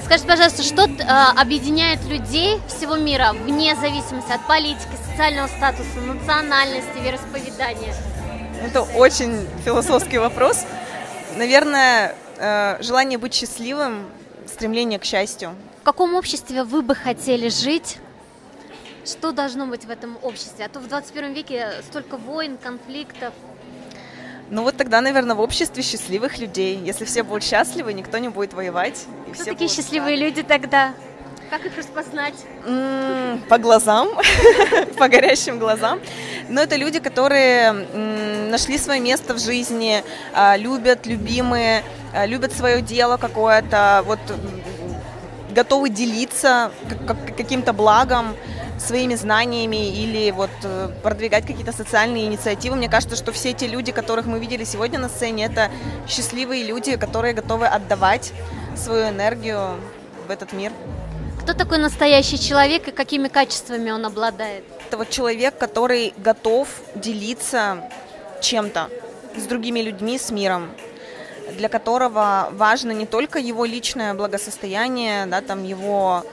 Скажите, пожалуйста, что э, объединяет людей всего мира вне зависимости от политики, социального статуса, национальности, вероисповедания? Это очень философский вопрос. Наверное, э, желание быть счастливым, стремление к счастью. В каком обществе вы бы хотели жить? Что должно быть в этом обществе? А то в 21 веке столько войн, конфликтов. Ну вот тогда, наверное, в обществе счастливых людей. Если все будут счастливы, никто не будет воевать. и Кто все такие счастливые рады. люди тогда? Как их распознать? По глазам, по горящим глазам. Но это люди, которые нашли свое место в жизни, а, любят, любимые, а, любят свое дело какое-то, вот готовы делиться каким-то благом своими знаниями или вот э, продвигать какие-то социальные инициативы. Мне кажется, что все те люди, которых мы видели сегодня на сцене, это счастливые люди, которые готовы отдавать свою энергию в этот мир. Кто такой настоящий человек и какими качествами он обладает? Это вот человек, который готов делиться чем-то с другими людьми, с миром для которого важно не только его личное благосостояние, да, там его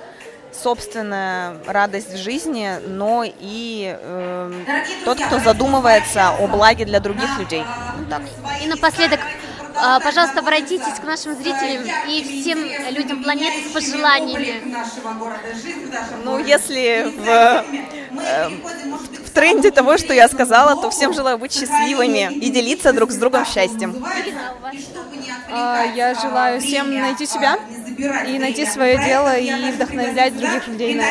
собственная радость в жизни, но и э, тот, кто задумывается о благе для других людей. Вот так. И напоследок, а, пожалуйста, обратитесь к нашим зрителям и всем людям планеты с пожеланиями. Ну, если в, э, в тренде того, что я сказала, то всем желаю быть счастливыми и делиться друг с другом счастьем. А, я желаю всем найти себя и найти свое дело и вдохновлять других людей на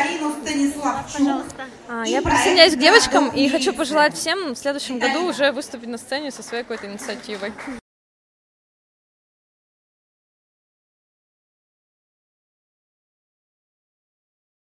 а, Я присоединяюсь к девочкам и хочу пожелать всем в следующем году уже выступить на сцене со своей какой-то инициативой.